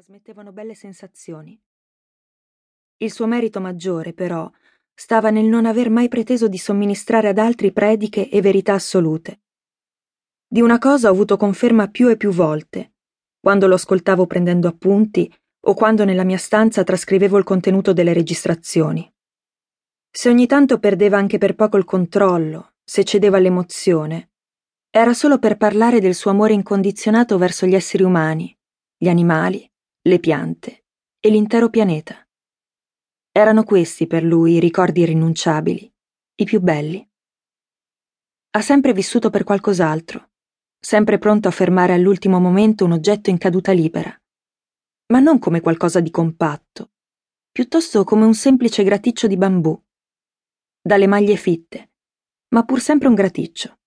trasmettevano belle sensazioni. Il suo merito maggiore, però, stava nel non aver mai preteso di somministrare ad altri prediche e verità assolute. Di una cosa ho avuto conferma più e più volte, quando lo ascoltavo prendendo appunti o quando nella mia stanza trascrivevo il contenuto delle registrazioni. Se ogni tanto perdeva anche per poco il controllo, se cedeva all'emozione, era solo per parlare del suo amore incondizionato verso gli esseri umani, gli animali, le piante e l'intero pianeta. Erano questi per lui i ricordi irrinunciabili, i più belli. Ha sempre vissuto per qualcos'altro, sempre pronto a fermare all'ultimo momento un oggetto in caduta libera, ma non come qualcosa di compatto, piuttosto come un semplice graticcio di bambù, dalle maglie fitte, ma pur sempre un graticcio.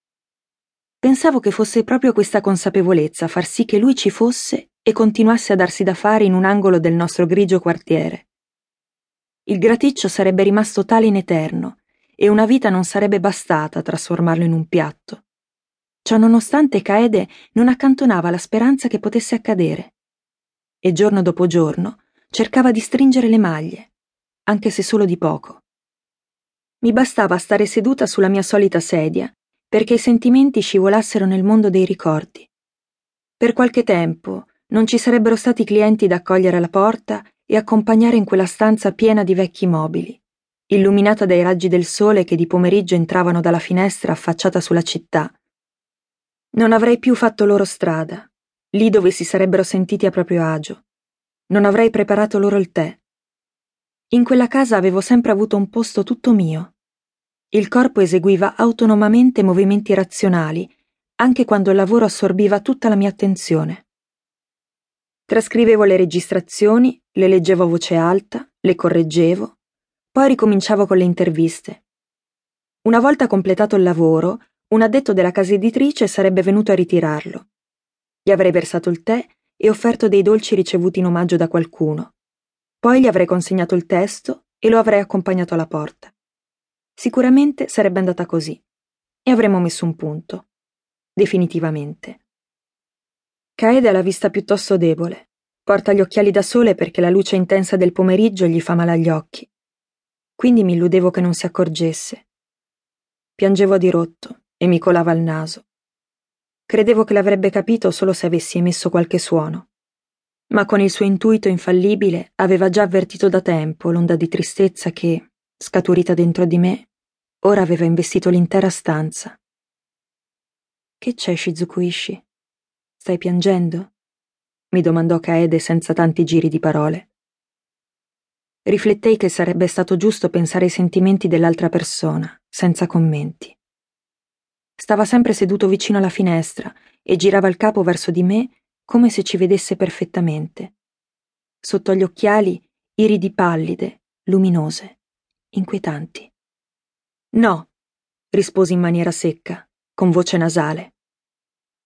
Pensavo che fosse proprio questa consapevolezza a far sì che lui ci fosse e continuasse a darsi da fare in un angolo del nostro grigio quartiere. Il graticcio sarebbe rimasto tale in eterno e una vita non sarebbe bastata a trasformarlo in un piatto. Ciò nonostante Caede non accantonava la speranza che potesse accadere. E giorno dopo giorno cercava di stringere le maglie, anche se solo di poco. Mi bastava stare seduta sulla mia solita sedia perché i sentimenti scivolassero nel mondo dei ricordi. Per qualche tempo, non ci sarebbero stati clienti da accogliere alla porta e accompagnare in quella stanza piena di vecchi mobili, illuminata dai raggi del sole che di pomeriggio entravano dalla finestra affacciata sulla città. Non avrei più fatto loro strada, lì dove si sarebbero sentiti a proprio agio. Non avrei preparato loro il tè. In quella casa avevo sempre avuto un posto tutto mio. Il corpo eseguiva autonomamente movimenti razionali, anche quando il lavoro assorbiva tutta la mia attenzione. Trascrivevo le registrazioni, le leggevo a voce alta, le correggevo, poi ricominciavo con le interviste. Una volta completato il lavoro, un addetto della casa editrice sarebbe venuto a ritirarlo. Gli avrei versato il tè e offerto dei dolci ricevuti in omaggio da qualcuno. Poi gli avrei consegnato il testo e lo avrei accompagnato alla porta. Sicuramente sarebbe andata così. E avremmo messo un punto. Definitivamente. Kaede ha la vista piuttosto debole. Porta gli occhiali da sole perché la luce intensa del pomeriggio gli fa male agli occhi. Quindi mi illudevo che non si accorgesse. Piangevo a dirotto e mi colava il naso. Credevo che l'avrebbe capito solo se avessi emesso qualche suono. Ma con il suo intuito infallibile aveva già avvertito da tempo l'onda di tristezza che, scaturita dentro di me, ora aveva investito l'intera stanza. Che c'è, Shizukuishi? Stai piangendo? mi domandò Kaede senza tanti giri di parole. Riflettei che sarebbe stato giusto pensare ai sentimenti dell'altra persona, senza commenti. Stava sempre seduto vicino alla finestra e girava il capo verso di me come se ci vedesse perfettamente. Sotto gli occhiali iridi pallide, luminose, inquietanti. No, risposi in maniera secca, con voce nasale.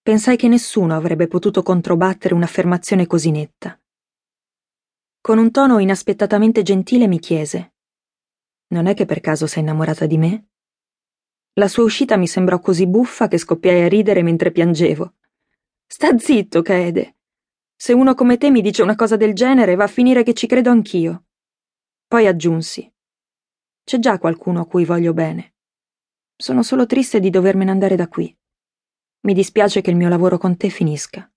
Pensai che nessuno avrebbe potuto controbattere un'affermazione così netta. Con un tono inaspettatamente gentile mi chiese: Non è che per caso sei innamorata di me? La sua uscita mi sembrò così buffa che scoppiai a ridere mentre piangevo. Sta zitto, Kaede. Se uno come te mi dice una cosa del genere, va a finire che ci credo anch'io. Poi aggiunsi: C'è già qualcuno a cui voglio bene. Sono solo triste di dovermene andare da qui. Mi dispiace che il mio lavoro con te finisca.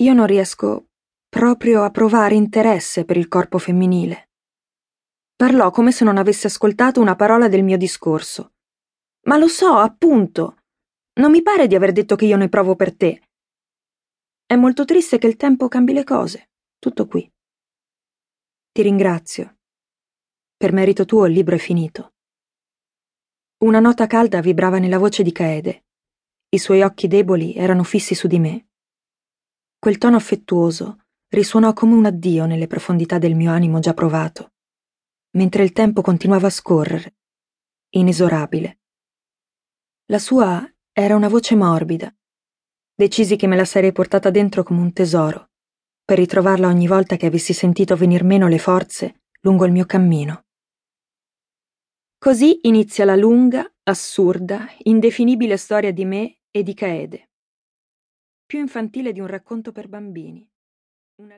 Io non riesco proprio a provare interesse per il corpo femminile. Parlò come se non avesse ascoltato una parola del mio discorso. Ma lo so, appunto. Non mi pare di aver detto che io ne provo per te. È molto triste che il tempo cambi le cose. Tutto qui. Ti ringrazio. Per merito tuo il libro è finito. Una nota calda vibrava nella voce di Caede i suoi occhi deboli erano fissi su di me. Quel tono affettuoso risuonò come un addio nelle profondità del mio animo già provato, mentre il tempo continuava a scorrere, inesorabile. La sua era una voce morbida. Decisi che me la sarei portata dentro come un tesoro, per ritrovarla ogni volta che avessi sentito venir meno le forze lungo il mio cammino. Così inizia la lunga, assurda, indefinibile storia di me e di Caede. Più infantile di un racconto per bambini.